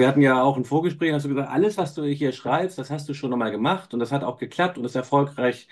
Wir hatten ja auch ein Vorgespräch, hast du gesagt, alles, was du hier schreibst, das hast du schon einmal gemacht und das hat auch geklappt und ist erfolgreich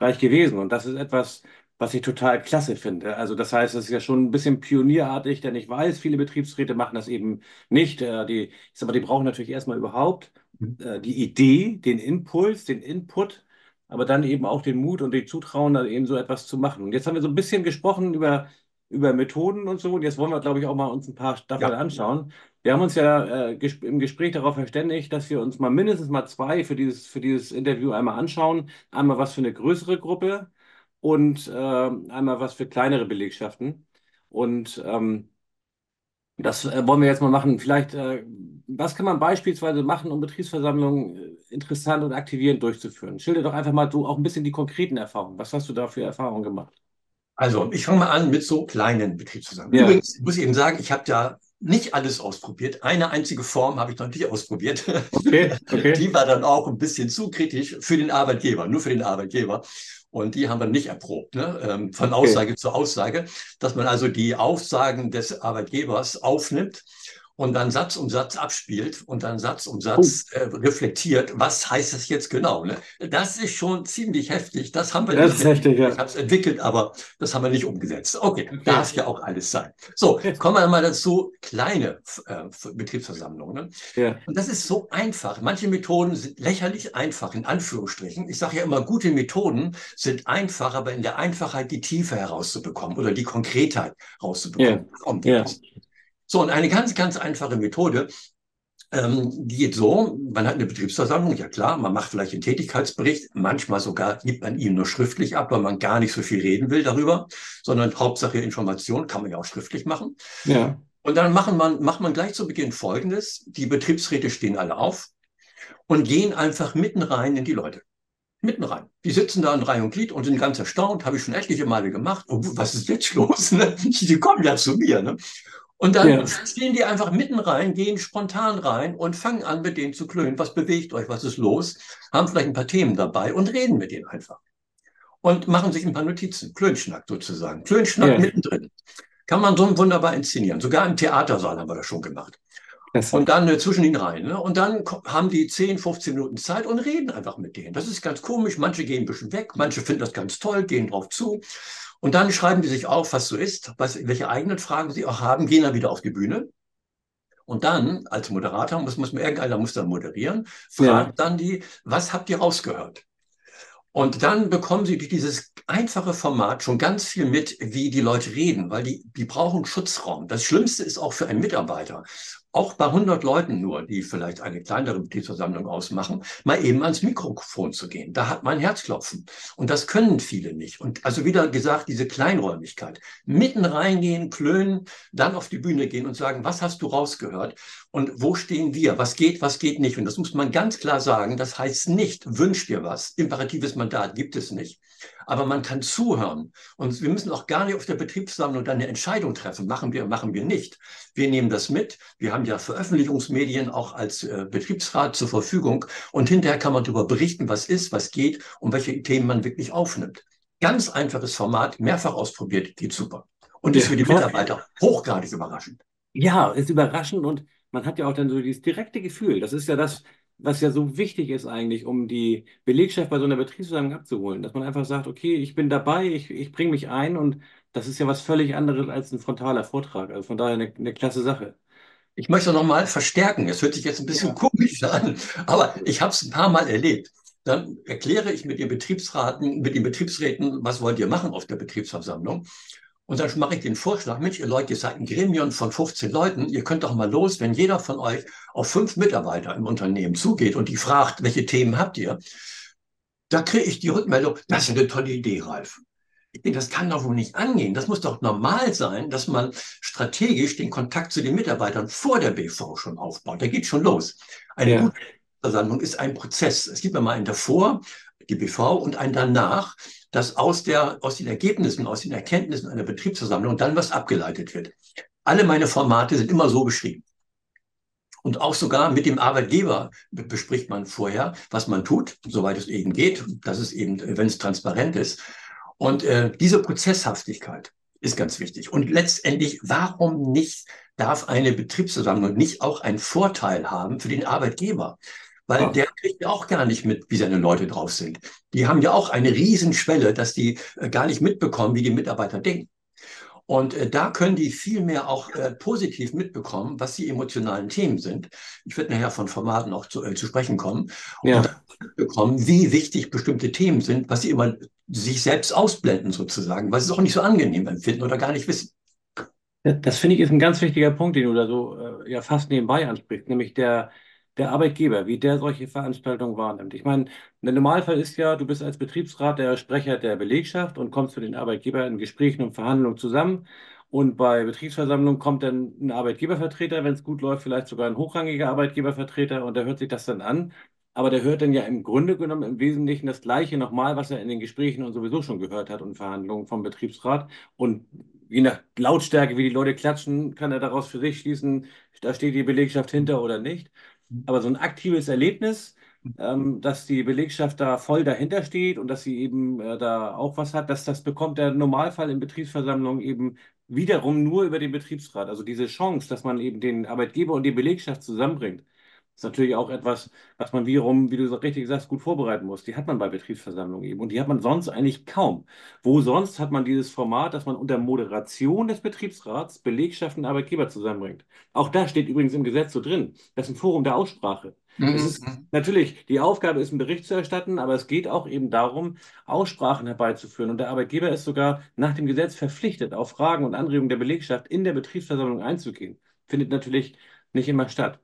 reich gewesen. Und das ist etwas, was ich total klasse finde. Also das heißt, es ist ja schon ein bisschen pionierartig, denn ich weiß, viele Betriebsräte machen das eben nicht. Äh, Die, ich sag mal, die brauchen natürlich erstmal überhaupt Mhm. äh, die Idee, den Impuls, den Input, aber dann eben auch den Mut und die Zutrauen, dann eben so etwas zu machen. Und jetzt haben wir so ein bisschen gesprochen über, über Methoden und so. Und jetzt wollen wir, glaube ich, auch mal uns ein paar davon Ja, anschauen. Wir haben uns ja äh, ges im Gespräch darauf verständigt, dass wir uns mal mindestens mal zwei für dieses, für dieses Interview einmal anschauen. Einmal was für eine größere Gruppe und äh, einmal was für kleinere Belegschaften. Und ähm, das äh, wollen wir jetzt mal machen. Vielleicht, äh, was kann man beispielsweise machen, um Betriebsversammlungen äh, interessant und aktivierend durchzuführen? Schilder doch einfach mal du auch ein bisschen die konkreten Erfahrungen. Was hast du da für Erfahrungen gemacht? Also ich fange mal an mit so kleinen Betriebszusammenhängen. Ja, Übrigens muss ich eben sagen, ich habe da nicht alles ausprobiert. Eine einzige Form habe ich noch nicht ausprobiert. okay, okay. Die war dann auch ein bisschen zu kritisch für den Arbeitgeber, nur für den Arbeitgeber. Und die haben wir nicht erprobt, ne? ähm, von Okay. Aussage zu Aussage, dass man also die Aussagen des Arbeitgebers aufnimmt und dann Satz um Satz abspielt und dann Satz um Oh, Satz äh, reflektiert, was heißt das jetzt genau. Ne? Das ist schon ziemlich heftig. Das haben wir das nicht ist heftig, ich ja. habe es entwickelt, aber das haben wir nicht umgesetzt. Okay, Okay. darf ja auch alles sein. So, kommen wir mal dazu, kleine äh, Betriebsversammlungen. Ne? Ja, Und das ist so einfach. Manche Methoden sind lächerlich einfach, in Anführungsstrichen. Ich sage ja immer, gute Methoden sind einfach, aber in der Einfachheit die Tiefe herauszubekommen oder die Konkretheit ja, rauszubekommen. Darum geht ja. So, und eine ganz, ganz einfache Methode, ähm, geht so, man hat eine Betriebsversammlung, ja klar, man macht vielleicht einen Tätigkeitsbericht, manchmal sogar gibt man ihn nur schriftlich ab, weil man gar nicht so viel reden will darüber, sondern Hauptsache Information kann man ja auch schriftlich machen. ja, Und dann machen man, macht man gleich zu Beginn Folgendes, die Betriebsräte stehen alle auf und gehen einfach mitten rein in die Leute. Mitten rein. Die sitzen da in Reihe und Glied und sind ganz erstaunt, habe ich schon etliche Male gemacht. Oh, was ist jetzt los? Ne? Die kommen ja zu mir. Ne? Und dann ja, stehen die einfach mitten rein, gehen spontan rein und fangen an, mit denen zu klönen. Was bewegt euch? Was ist los? Haben vielleicht ein paar Themen dabei und reden mit denen einfach. Und machen sich ein paar Notizen. Klönschnack sozusagen. Klönschnack ja, mittendrin. Kann man so wunderbar inszenieren. Sogar im Theatersaal haben wir das schon gemacht. klasse. Und dann äh, zwischen ihnen rein. Ne? Und dann haben die 10, 15 Minuten Zeit und reden einfach mit denen. Das ist ganz komisch. Manche gehen ein bisschen weg, manche finden das ganz toll, gehen drauf zu. Und dann schreiben die sich auf, was so ist, was, welche eigenen Fragen sie auch haben, gehen dann wieder auf die Bühne. Und dann, als Moderator, muss, muss man, irgendeiner muss dann moderieren, Ja, fragt dann die, was habt ihr rausgehört? Und dann bekommen sie durch dieses einfache Format schon ganz viel mit, wie die Leute reden, weil die, die brauchen Schutzraum. Das Schlimmste ist auch für einen Mitarbeiter, auch bei 100 Leuten nur, die vielleicht eine kleinere Betriebsversammlung ausmachen, mal eben ans Mikrofon zu gehen. Da hat man Herzklopfen. Und das können viele nicht. Und also wieder gesagt, diese Kleinräumigkeit. Mitten reingehen, klönen, dann auf die Bühne gehen und sagen, was hast du rausgehört? Und wo stehen wir? Was geht, was geht nicht? Und das muss man ganz klar sagen. Das heißt nicht, wünsch dir was. Imperatives Mandat gibt es nicht. Aber man kann zuhören. Und wir müssen auch gar nicht auf der Betriebsversammlung dann eine Entscheidung treffen. Machen wir, machen wir nicht. Wir nehmen das mit. Wir haben ja Veröffentlichungsmedien auch als äh, Betriebsrat zur Verfügung. Und hinterher kann man darüber berichten, was ist, was geht und welche Themen man wirklich aufnimmt. Ganz einfaches Format, mehrfach ausprobiert, geht super. Und ist für die. Mitarbeiter hochgradig überraschend. Ja, ist überraschend und man hat ja auch dann so dieses direkte Gefühl. Das ist ja das, was ja so wichtig ist eigentlich, um die Belegschaft bei so einer Betriebsversammlung abzuholen. Dass man einfach sagt, okay, ich bin dabei, ich, ich bringe mich ein und das ist ja was völlig anderes als ein frontaler Vortrag. Also von daher eine, eine klasse Sache. Ich möchte noch mal verstärken. Es hört sich jetzt ein bisschen Ja, komisch an, aber ich habe es ein paar Mal erlebt. Dann erkläre ich mit den Betriebsraten, mit den Betriebsräten, was wollt ihr machen auf der Betriebsversammlung? Und dann mache ich den Vorschlag, Mensch, ihr Leute, ihr seid ein Gremium von 15 Leuten, ihr könnt doch mal los, wenn jeder von euch auf fünf Mitarbeiter im Unternehmen zugeht und die fragt, welche Themen habt ihr? Da kriege ich die Rückmeldung, das ist eine tolle Idee, Ralf. Ich denke, das kann doch wohl nicht angehen. Das muss doch normal sein, dass man strategisch den Kontakt zu den Mitarbeitern vor der BV schon aufbaut. Da geht schon los. Eine ja, gute Versammlung ist ein Prozess. Es gibt immer einen davor, die BV, und einen danach, dass aus, der, aus den Ergebnissen, aus den Erkenntnissen einer Betriebsversammlung dann was abgeleitet wird. Alle meine Formate sind immer so beschrieben. Und auch sogar mit dem Arbeitgeber be- bespricht man vorher, was man tut, soweit es eben geht. Das ist eben, wenn es transparent ist. Und äh, diese Prozesshaftigkeit ist ganz wichtig. Und letztendlich, warum nicht darf eine Betriebsversammlung nicht auch einen Vorteil haben für den Arbeitgeber? Weil ja. der kriegt ja auch gar nicht mit, wie seine Leute drauf sind. Die haben ja auch eine Riesenschwelle, dass die äh, gar nicht mitbekommen, wie die Mitarbeiter denken. Und äh, da können die viel mehr auch äh, positiv mitbekommen, was die emotionalen Themen sind. Ich werde nachher von Formaten auch zu, äh, zu sprechen kommen. Ja. Und mitbekommen, wie wichtig bestimmte Themen sind, was sie immer sich selbst ausblenden sozusagen, weil sie es auch nicht so angenehm empfinden oder gar nicht wissen. Das finde ich ist ein ganz wichtiger Punkt, den du da so äh, ja fast nebenbei ansprichst, nämlich der, der Arbeitgeber, wie der solche Veranstaltungen wahrnimmt. Ich meine, der Normalfall ist ja, du bist als Betriebsrat der Sprecher der Belegschaft und kommst für den Arbeitgeber in Gesprächen und Verhandlungen zusammen. Und bei Betriebsversammlungen kommt dann ein Arbeitgebervertreter, wenn es gut läuft, vielleicht sogar ein hochrangiger Arbeitgebervertreter und der hört sich das dann an. Aber der hört dann ja im Grunde genommen im Wesentlichen das Gleiche nochmal, was er in den Gesprächen und sowieso schon gehört hat und Verhandlungen vom Betriebsrat. Und je nach Lautstärke, wie die Leute klatschen, kann er daraus für sich schließen, da steht die Belegschaft hinter oder nicht. Aber so ein aktives Erlebnis, ähm, dass die Belegschaft da voll dahinter steht und dass sie eben äh, da auch was hat, dass das bekommt der Normalfall in Betriebsversammlungen eben wiederum nur über den Betriebsrat. Also diese Chance, dass man eben den Arbeitgeber und die Belegschaft zusammenbringt ist natürlich auch etwas, was man wiederum, wie du so richtig sagst, gut vorbereiten muss. Die hat man bei Betriebsversammlungen eben und die hat man sonst eigentlich kaum. Wo sonst hat man dieses Format, dass man unter Moderation des Betriebsrats Belegschaften und Arbeitgeber zusammenbringt. Auch da steht übrigens im Gesetz so drin. Das ist ein Forum der Aussprache. Mhm. Es ist natürlich, die Aufgabe ist, einen Bericht zu erstatten, aber es geht auch eben darum, Aussprachen herbeizuführen. Und der Arbeitgeber ist sogar nach dem Gesetz verpflichtet, auf Fragen und Anregungen der Belegschaft in der Betriebsversammlung einzugehen. Findet natürlich nicht immer statt.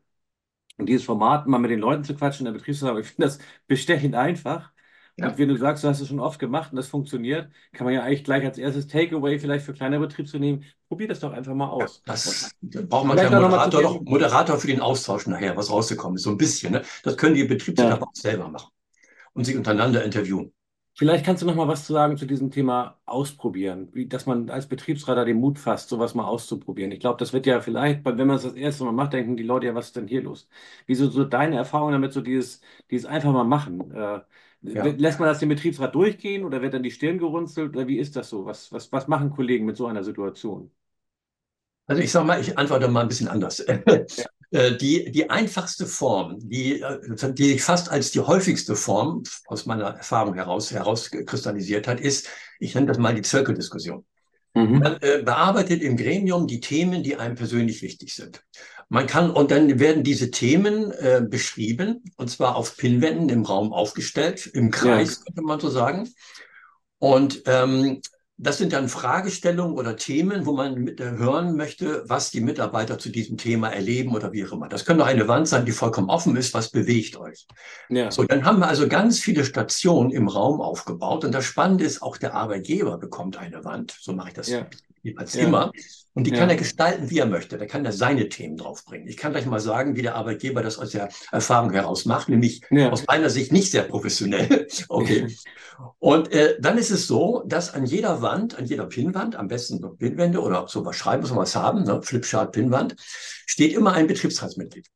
Und dieses Format, mal mit den Leuten zu quatschen in der Betriebsversammlung, ich finde das bestechend einfach. Ja. Und wenn du sagst, du hast es schon oft gemacht und das funktioniert, kann man ja eigentlich gleich als erstes Takeaway vielleicht für kleine Betriebsunternehmen, probier das doch einfach mal aus. Das braucht man ja Moderator, doch, Moderator für den Austausch nachher, was rausgekommen ist, so ein bisschen. Ne? Das können die Betriebsleiter ja. auch selber machen und sich untereinander interviewen. Vielleicht kannst du noch mal was zu sagen zu diesem Thema ausprobieren, wie, dass man als Betriebsrat da den Mut fasst, sowas mal auszuprobieren. Ich glaube, das wird ja vielleicht, wenn man es das erste Mal macht, denken die Leute ja, was ist denn hier los? Wieso so deine Erfahrung damit, so dieses, dieses einfach mal machen? Äh, ja. Lässt man das den Betriebsrat durchgehen oder wird dann die Stirn gerunzelt oder wie ist das so? Was, was, was machen Kollegen mit so einer Situation? Also ich sage mal, ich antworte mal ein bisschen anders. Äh, die, die einfachste Form, die, äh, die sich fast als die häufigste Form aus meiner Erfahrung heraus herauskristallisiert hat, ist, ich nenne das mal die Zirkeldiskussion. Mhm. Man äh, bearbeitet im Gremium die Themen, die einem persönlich wichtig sind. Man kann, und dann werden diese Themen äh, beschrieben, und zwar auf Pinwänden im Raum aufgestellt, im Kreis, ja. könnte man so sagen. Und ähm, das sind dann Fragestellungen oder Themen, wo man mit, äh, hören möchte, was die Mitarbeiter zu diesem Thema erleben oder wie auch immer. Das könnte eine Wand sein, die vollkommen offen ist. Was bewegt euch? Ja. So, dann haben wir also ganz viele Stationen im Raum aufgebaut. Und das Spannende ist, auch der Arbeitgeber bekommt eine Wand. So mache ich das ja. Als ja. immer. Und die kann er gestalten, wie er möchte. Da kann er seine Themen draufbringen. Ich kann gleich mal sagen, wie der Arbeitgeber das aus der Erfahrung heraus macht, nämlich aus meiner Sicht nicht sehr professionell. okay. Und äh, dann ist es so, dass an jeder Wand, an jeder Pinnwand, am besten so Pinnwände oder sowas schreiben, sowas haben, ne, Flipchart, Pinnwand, steht immer ein Betriebsratsmitglied.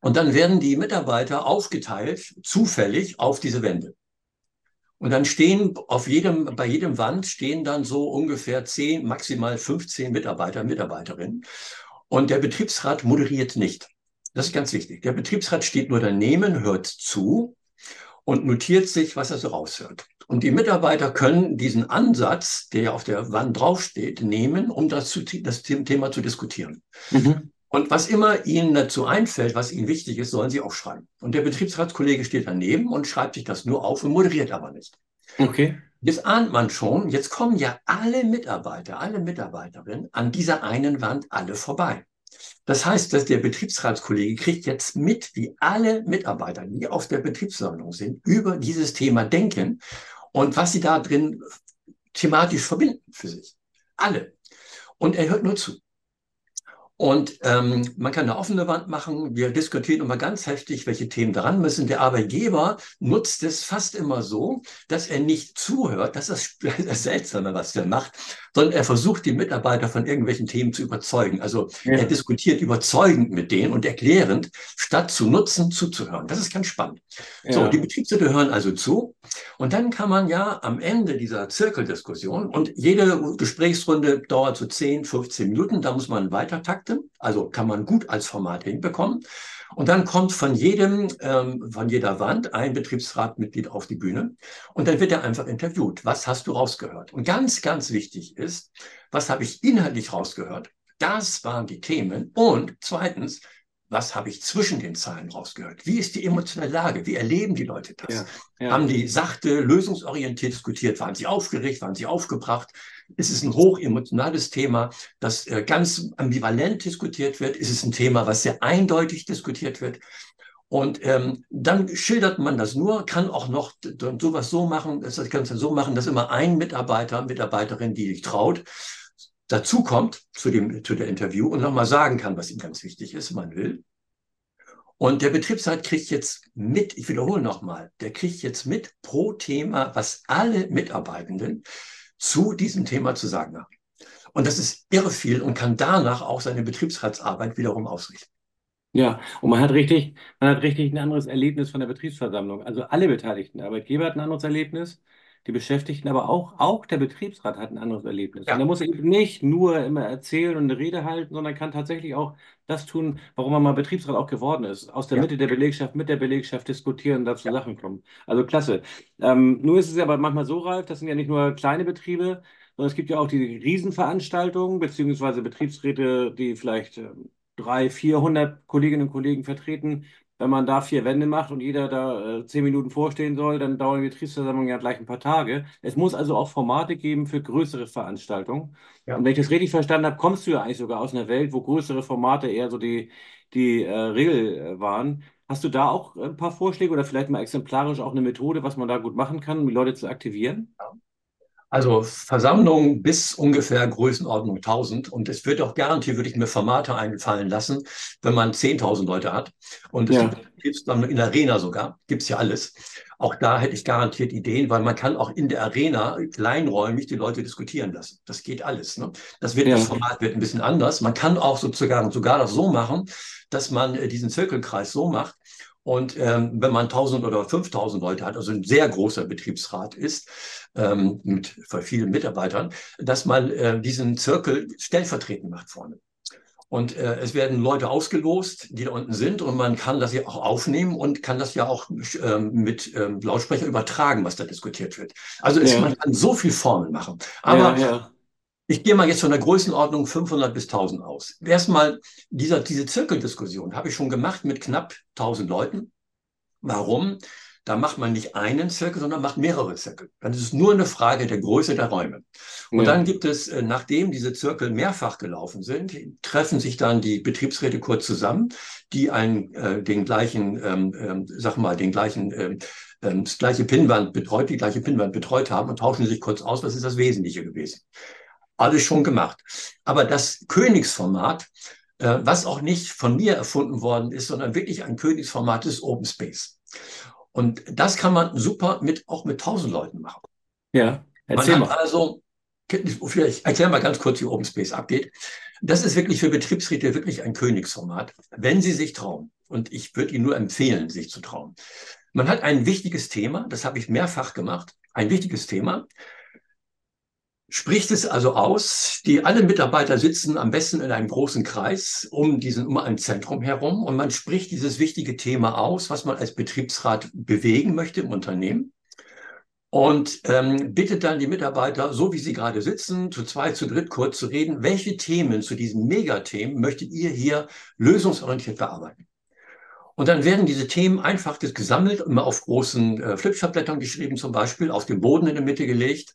Und dann werden die Mitarbeiter aufgeteilt, zufällig, auf diese Wände. Und dann stehen auf jedem, bei jedem Wand stehen dann so ungefähr 10, maximal 15 Mitarbeiter, Mitarbeiterinnen. Und der Betriebsrat moderiert nicht. Das ist ganz wichtig. Der Betriebsrat steht nur daneben, hört zu und notiert sich, was er so raushört. Und die Mitarbeiter können diesen Ansatz, der auf der Wand draufsteht, nehmen, um das, zu, das Thema zu diskutieren. Mhm. Und was immer Ihnen dazu einfällt, was Ihnen wichtig ist, sollen Sie aufschreiben. Und der Betriebsratskollege steht daneben und schreibt sich das nur auf und moderiert aber nicht. Okay. Jetzt ahnt man schon, jetzt kommen ja alle Mitarbeiter, alle Mitarbeiterinnen an dieser einen Wand alle vorbei. Das heißt, dass der Betriebsratskollege kriegt jetzt mit, wie alle Mitarbeiter, die auf der Betriebsversammlung sind, über dieses Thema denken und was sie da drin thematisch verbinden für sich. Alle. Und er hört nur zu. Und ähm, man kann eine offene Wand machen. Wir diskutieren immer ganz heftig, welche Themen dran müssen. Der Arbeitgeber nutzt es fast immer so, dass er nicht zuhört. Das ist das Seltsame, was der macht, sondern er versucht, die Mitarbeiter von irgendwelchen Themen zu überzeugen. Also ja. er diskutiert überzeugend mit denen und erklärend, statt zu nutzen, zuzuhören. Das ist ganz spannend. Ja. So, die Betriebsräte hören also zu. Und dann kann man ja am Ende dieser Zirkeldiskussion und jede Gesprächsrunde dauert so 10, 15 Minuten, da muss man weiter takten Akte, also kann man gut als Format hinbekommen. Und dann kommt von jedem, ähm, von jeder Wand ein Betriebsratmitglied auf die Bühne und dann wird er einfach interviewt. Was hast du rausgehört? Und ganz, ganz wichtig ist, was habe ich inhaltlich rausgehört? Das waren die Themen. Und zweitens, was habe ich zwischen den Zahlen rausgehört? Wie ist die emotionale Lage? Wie erleben die Leute das? Ja, ja. Haben die sachte, lösungsorientiert diskutiert? Waren sie aufgeregt? Waren sie aufgebracht? Ist es ein hochemotionales Thema, das äh, ganz ambivalent diskutiert wird? Ist es ein Thema, was sehr eindeutig diskutiert wird? Und ähm, dann schildert man das nur, kann auch noch sowas so machen, das Ganze so machen, dass immer ein Mitarbeiter, Mitarbeiterin, die sich traut, dazu kommt zu dem, zu der Interview und nochmal sagen kann, was ihm ganz wichtig ist, man will. Und der Betriebsrat kriegt jetzt mit, ich wiederhole nochmal, der kriegt jetzt mit pro Thema, was alle Mitarbeitenden zu diesem Thema zu sagen haben. Und das ist irre viel und kann danach auch seine Betriebsratsarbeit wiederum ausrichten. Ja, und man hat richtig, man hat richtig ein anderes Erlebnis von der Betriebsversammlung. Also alle Beteiligten, Arbeitgeber hat ein anderes Erlebnis, die Beschäftigten, aber auch, auch der Betriebsrat hat ein anderes Erlebnis. Ja. Und er muss eben nicht nur immer erzählen und eine Rede halten, sondern kann tatsächlich auch das tun, warum er mal Betriebsrat auch geworden ist. Aus der ja. Mitte der Belegschaft, mit der Belegschaft diskutieren, dazu ja. Sachen kommen. Also klasse. Ähm, nur ist es aber manchmal so, Ralf, das sind ja nicht nur kleine Betriebe, sondern es gibt ja auch die Riesenveranstaltungen, beziehungsweise Betriebsräte, die vielleicht äh, drei, 400 Kolleginnen und Kollegen vertreten wenn man da vier Wände macht und jeder da äh, zehn Minuten vorstehen soll, dann dauern die Betriebsversammlungen ja gleich ein paar Tage. Es muss also auch Formate geben für größere Veranstaltungen. Ja. Und wenn ich das richtig verstanden habe, kommst du ja eigentlich sogar aus einer Welt, wo größere Formate eher so die, die äh, Regel äh, waren. Hast du da auch ein paar Vorschläge oder vielleicht mal exemplarisch auch eine Methode, was man da gut machen kann, um die Leute zu aktivieren? Ja. Also Versammlungen bis ungefähr Größenordnung 1000. Und es wird auch garantiert, würde ich mir Formate einfallen lassen, wenn man 10.000 Leute hat. Und es ja. gibt dann in der Arena sogar, gibt's ja alles. Auch da hätte ich garantiert Ideen, weil man kann auch in der Arena kleinräumig die Leute diskutieren lassen. Das geht alles. Ne? Das, wird, ja. das Format wird ein bisschen anders. Man kann auch sozusagen sogar das so machen, dass man äh, diesen Zirkelkreis so macht, und ähm, wenn man 1000 oder 5000 Leute hat, also ein sehr großer Betriebsrat ist, ähm, mit vielen Mitarbeitern, dass man äh, diesen Zirkel stellvertretend macht vorne. Und äh, es werden Leute ausgelost, die da unten sind, und man kann das ja auch aufnehmen und kann das ja auch ähm, mit ähm, Lautsprecher übertragen, was da diskutiert wird. Also ja. man kann so viel Formeln machen. Aber ja, ja. Ich gehe mal jetzt von der Größenordnung 500 bis 1000 aus. Erstmal dieser, diese Zirkeldiskussion habe ich schon gemacht mit knapp 1000 Leuten. Warum? Da macht man nicht einen Zirkel, sondern macht mehrere Zirkel. Dann ist es nur eine Frage der Größe der Räume. Und ja. dann gibt es, äh, nachdem diese Zirkel mehrfach gelaufen sind, treffen sich dann die Betriebsräte kurz zusammen, die einen, äh, den gleichen, ähm, ähm, sag mal, den gleichen, ähm, ähm, das gleiche Pinnwand betreut, die gleiche Pinnwand betreut haben und tauschen sich kurz aus, was ist das Wesentliche gewesen. Alles schon gemacht. Aber das Königsformat, äh, was auch nicht von mir erfunden worden ist, sondern wirklich ein Königsformat ist Open Space. Und das kann man super mit, auch mit tausend Leuten machen. Ja, erzähl man mal. also, vielleicht erkläre mal ganz kurz, wie Open Space abgeht. Das ist wirklich für Betriebsräte wirklich ein Königsformat, wenn sie sich trauen. Und ich würde Ihnen nur empfehlen, sich zu trauen. Man hat ein wichtiges Thema, das habe ich mehrfach gemacht, ein wichtiges Thema spricht es also aus. Die alle Mitarbeiter sitzen am besten in einem großen Kreis um diesen um ein Zentrum herum und man spricht dieses wichtige Thema aus, was man als Betriebsrat bewegen möchte im Unternehmen und ähm, bittet dann die Mitarbeiter, so wie sie gerade sitzen, zu zwei, zu dritt kurz zu reden, welche Themen zu diesen Megathemen möchtet ihr hier lösungsorientiert bearbeiten? Und dann werden diese Themen einfach gesammelt, immer auf großen äh, Flipchartblättern geschrieben, zum Beispiel auf den Boden in der Mitte gelegt.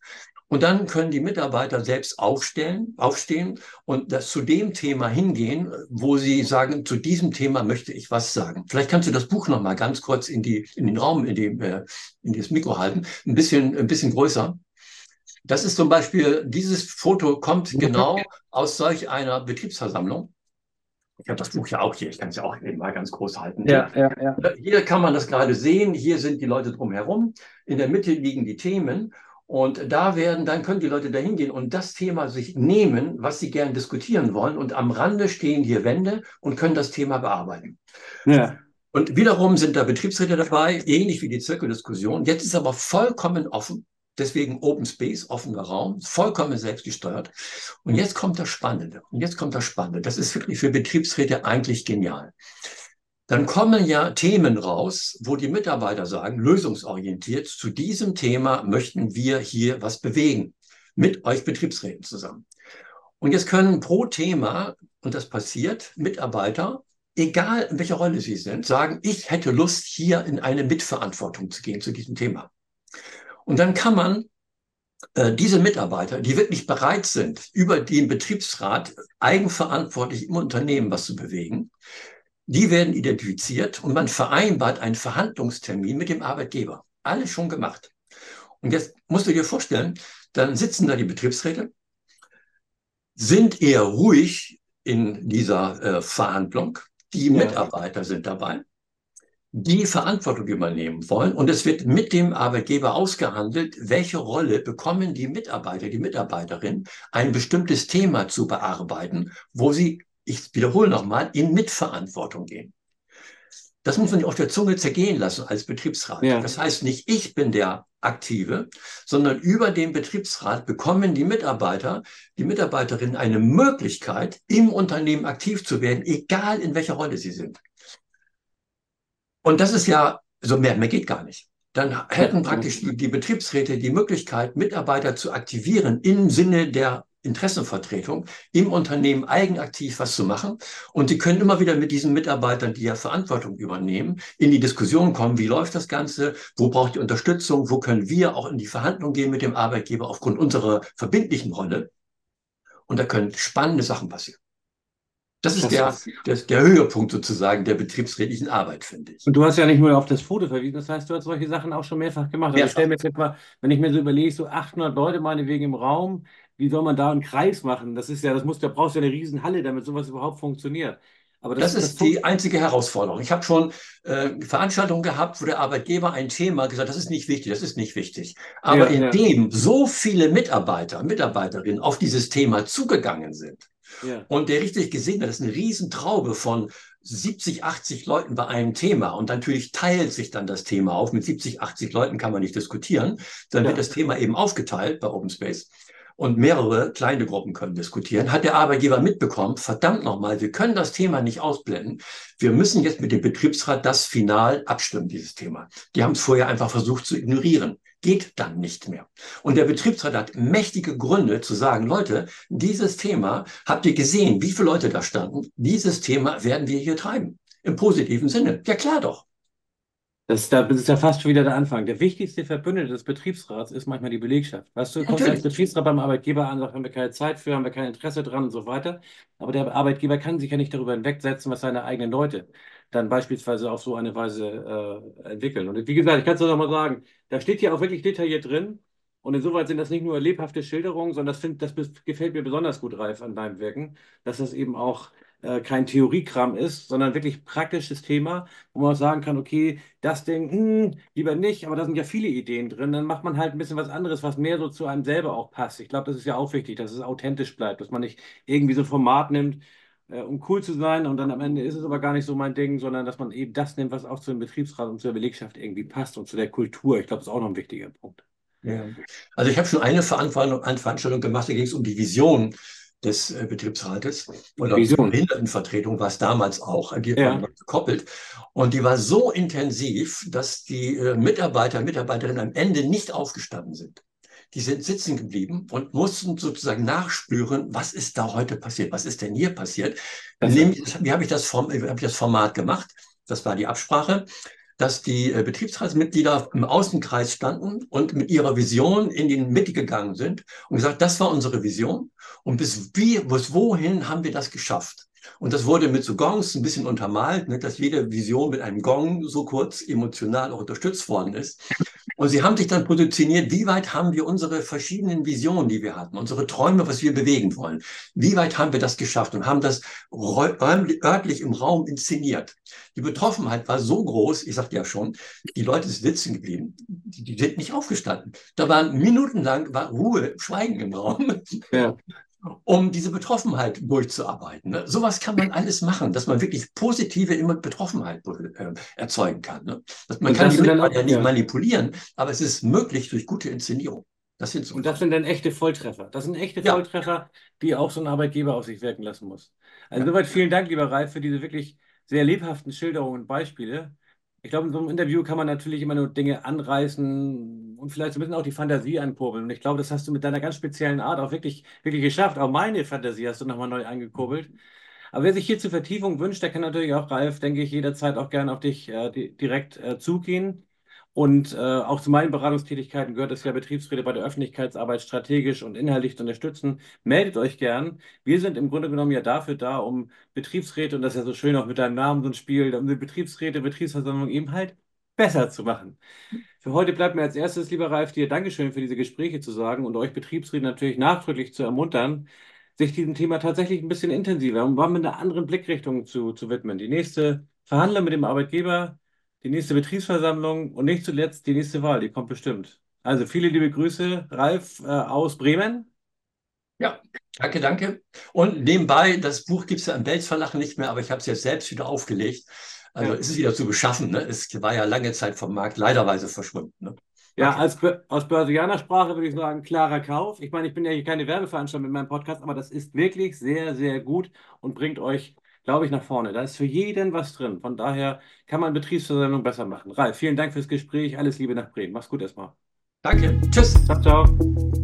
Und dann können die Mitarbeiter selbst aufstellen, aufstehen und das zu dem Thema hingehen, wo sie sagen, zu diesem Thema möchte ich was sagen. Vielleicht kannst du das Buch noch mal ganz kurz in die in den Raum, in die äh, in das Mikro halten, ein bisschen ein bisschen größer. Das ist zum Beispiel dieses Foto kommt genau aus solch einer Betriebsversammlung. Ich habe das Buch ja auch hier, ich kann es ja auch eben mal ganz groß halten. Ja, ja, ja. Hier kann man das gerade sehen, hier sind die Leute drumherum, in der Mitte liegen die Themen und da werden, dann können die Leute da hingehen und das Thema sich nehmen, was sie gern diskutieren wollen und am Rande stehen hier Wände und können das Thema bearbeiten. Ja. Und wiederum sind da Betriebsräte dabei, ähnlich wie die Zirkeldiskussion. Jetzt ist aber vollkommen offen. Deswegen Open Space, offener Raum, vollkommen selbstgesteuert. Und jetzt kommt das Spannende. Und jetzt kommt das Spannende. Das ist wirklich für Betriebsräte eigentlich genial. Dann kommen ja Themen raus, wo die Mitarbeiter sagen, lösungsorientiert, zu diesem Thema möchten wir hier was bewegen. Mit euch Betriebsräten zusammen. Und jetzt können pro Thema, und das passiert, Mitarbeiter, egal in welcher Rolle sie sind, sagen, ich hätte Lust, hier in eine Mitverantwortung zu gehen zu diesem Thema. Und dann kann man äh, diese Mitarbeiter, die wirklich bereit sind, über den Betriebsrat eigenverantwortlich im Unternehmen was zu bewegen, die werden identifiziert und man vereinbart einen Verhandlungstermin mit dem Arbeitgeber. Alles schon gemacht. Und jetzt musst du dir vorstellen, dann sitzen da die Betriebsräte, sind eher ruhig in dieser äh, Verhandlung. Die ja. Mitarbeiter sind dabei die Verantwortung übernehmen wollen. Und es wird mit dem Arbeitgeber ausgehandelt, welche Rolle bekommen die Mitarbeiter, die Mitarbeiterin, ein bestimmtes Thema zu bearbeiten, wo sie, ich wiederhole nochmal, in Mitverantwortung gehen. Das muss man auf der Zunge zergehen lassen als Betriebsrat. Ja. Das heißt nicht, ich bin der Aktive, sondern über den Betriebsrat bekommen die Mitarbeiter, die Mitarbeiterinnen eine Möglichkeit, im Unternehmen aktiv zu werden, egal in welcher Rolle sie sind. Und das ist ja, so mehr, mehr geht gar nicht. Dann hätten praktisch die, die Betriebsräte die Möglichkeit, Mitarbeiter zu aktivieren im Sinne der Interessenvertretung im Unternehmen eigenaktiv was zu machen. Und die können immer wieder mit diesen Mitarbeitern, die ja Verantwortung übernehmen, in die Diskussion kommen, wie läuft das Ganze, wo braucht die Unterstützung, wo können wir auch in die Verhandlung gehen mit dem Arbeitgeber aufgrund unserer verbindlichen Rolle. Und da können spannende Sachen passieren. Das ist, der, der, der, Höhepunkt sozusagen der betriebsrätlichen Arbeit, finde ich. Und du hast ja nicht nur auf das Foto verwiesen, das heißt, du hast solche Sachen auch schon mehrfach gemacht. Also ich stelle mir jetzt mal, wenn ich mir so überlege, so 800 Leute meinetwegen im Raum, wie soll man da einen Kreis machen? Das ist ja, das muss, da brauchst du ja eine Riesenhalle, damit sowas überhaupt funktioniert. Aber das, das ist das die einzige Herausforderung. Ich habe schon äh, Veranstaltungen gehabt, wo der Arbeitgeber ein Thema gesagt hat, das ist nicht wichtig, das ist nicht wichtig. Aber ja, indem ja. so viele Mitarbeiter, Mitarbeiterinnen auf dieses Thema zugegangen sind, ja. Und der richtig gesehen hat, das ist eine Riesentraube von 70, 80 Leuten bei einem Thema. Und natürlich teilt sich dann das Thema auf. Mit 70, 80 Leuten kann man nicht diskutieren. Dann wird das Thema eben aufgeteilt bei Open Space. Und mehrere kleine Gruppen können diskutieren. Hat der Arbeitgeber mitbekommen, verdammt nochmal, wir können das Thema nicht ausblenden. Wir müssen jetzt mit dem Betriebsrat das final abstimmen, dieses Thema. Die haben es vorher einfach versucht zu ignorieren geht dann nicht mehr. Und der Betriebsrat hat mächtige Gründe zu sagen, Leute, dieses Thema, habt ihr gesehen, wie viele Leute da standen? Dieses Thema werden wir hier treiben. Im positiven Sinne. Ja klar doch. Das, das ist ja fast schon wieder der Anfang. Der wichtigste Verbündete des Betriebsrats ist manchmal die Belegschaft. Weißt du, du kommst als Betriebsrat beim Arbeitgeber an, sagt, haben wir keine Zeit für, haben wir kein Interesse dran und so weiter. Aber der Arbeitgeber kann sich ja nicht darüber hinwegsetzen, was seine eigenen Leute dann beispielsweise auf so eine Weise äh, entwickeln. Und wie gesagt, ich kann es noch mal sagen, da steht hier auch wirklich detailliert drin. Und insoweit sind das nicht nur lebhafte Schilderungen, sondern das, find, das gefällt mir besonders gut, Ralf, an deinem Wirken, dass das eben auch äh, kein Theoriekram ist, sondern wirklich praktisches Thema, wo man auch sagen kann, okay, das Ding, hm, lieber nicht, aber da sind ja viele Ideen drin, dann macht man halt ein bisschen was anderes, was mehr so zu einem selber auch passt. Ich glaube, das ist ja auch wichtig, dass es authentisch bleibt, dass man nicht irgendwie so ein Format nimmt, äh, um cool zu sein und dann am Ende ist es aber gar nicht so mein Ding, sondern dass man eben das nimmt, was auch zu dem Betriebsrat und zur Belegschaft irgendwie passt und zu der Kultur. Ich glaube, das ist auch noch ein wichtiger Punkt. Ja. Also ich habe schon eine Veranstaltung gemacht, da ging es um die Vision des äh, Betriebsrates oder. Behindertenvertretung war es damals auch, ja. gekoppelt. Und die war so intensiv, dass die äh, Mitarbeiter, Mitarbeiterinnen am Ende nicht aufgestanden sind die sind sitzen geblieben und mussten sozusagen nachspüren, was ist da heute passiert, was ist denn hier passiert. Nämlich, wie habe ich, das hab ich das Format gemacht? Das war die Absprache dass die äh, Betriebsratsmitglieder im Außenkreis standen und mit ihrer Vision in die Mitte gegangen sind und gesagt, das war unsere Vision und bis, wie, bis wohin haben wir das geschafft? Und das wurde mit so Gongs ein bisschen untermalt, ne, dass jede Vision mit einem Gong so kurz emotional auch unterstützt worden ist. Und sie haben sich dann positioniert, wie weit haben wir unsere verschiedenen Visionen, die wir hatten, unsere Träume, was wir bewegen wollen, wie weit haben wir das geschafft und haben das örtlich im Raum inszeniert. Die Betroffenheit war so groß, ich sagte ja schon, die Leute sind sitzen geblieben, die, die sind nicht aufgestanden. Da waren minutenlang war Ruhe, Schweigen im Raum. Ja um diese Betroffenheit durchzuarbeiten. Ne? Sowas kann man alles machen, dass man wirklich positive Betroffenheit äh, erzeugen kann. Ne? Dass man und kann die Mitarbeiter ja nicht manipulieren, aber es ist möglich durch gute Inszenierung. Das sind so und das sind dann echte Volltreffer. Das sind echte ja. Volltreffer, die auch so ein Arbeitgeber auf sich wirken lassen muss. Also ja. soweit vielen Dank, lieber Ralf, für diese wirklich sehr lebhaften Schilderungen und Beispiele. Ich glaube, in so einem Interview kann man natürlich immer nur Dinge anreißen und vielleicht so ein bisschen auch die Fantasie ankurbeln. Und ich glaube, das hast du mit deiner ganz speziellen Art auch wirklich, wirklich geschafft. Auch meine Fantasie hast du nochmal neu angekurbelt. Aber wer sich hier zur Vertiefung wünscht, der kann natürlich auch, Ralf, denke ich, jederzeit auch gerne auf dich äh, direkt äh, zugehen. Und äh, auch zu meinen Beratungstätigkeiten gehört es ja, Betriebsräte bei der Öffentlichkeitsarbeit strategisch und inhaltlich zu unterstützen. Meldet euch gern. Wir sind im Grunde genommen ja dafür da, um Betriebsräte, und das ist ja so schön auch mit deinem Namen so ein Spiel, um die Betriebsräte, Betriebsversammlung eben halt besser zu machen. Für heute bleibt mir als erstes, lieber Ralf, dir Dankeschön für diese Gespräche zu sagen und euch Betriebsräte natürlich nachdrücklich zu ermuntern, sich diesem Thema tatsächlich ein bisschen intensiver und mit einer anderen Blickrichtung zu, zu widmen. Die nächste Verhandlung mit dem Arbeitgeber die nächste Betriebsversammlung und nicht zuletzt die nächste Wahl, die kommt bestimmt. Also viele liebe Grüße, Ralf äh, aus Bremen. Ja, danke, danke. Und nebenbei, das Buch gibt es ja im Belz Verlag nicht mehr, aber ich habe es jetzt selbst wieder aufgelegt. Also ja. ist es wieder zu beschaffen. Ne? Es war ja lange Zeit vom Markt leiderweise verschwunden. Ne? Ja, okay. als, aus Börsianer Sprache würde ich sagen, klarer Kauf. Ich meine, ich bin ja hier keine Werbeveranstaltung mit meinem Podcast, aber das ist wirklich sehr, sehr gut und bringt euch glaube ich, nach vorne. Da ist für jeden was drin. Von daher kann man Betriebsversammlung besser machen. Ralf, vielen Dank fürs Gespräch. Alles Liebe nach Bremen. Mach's gut erstmal. Danke. Tschüss. Ciao, ciao.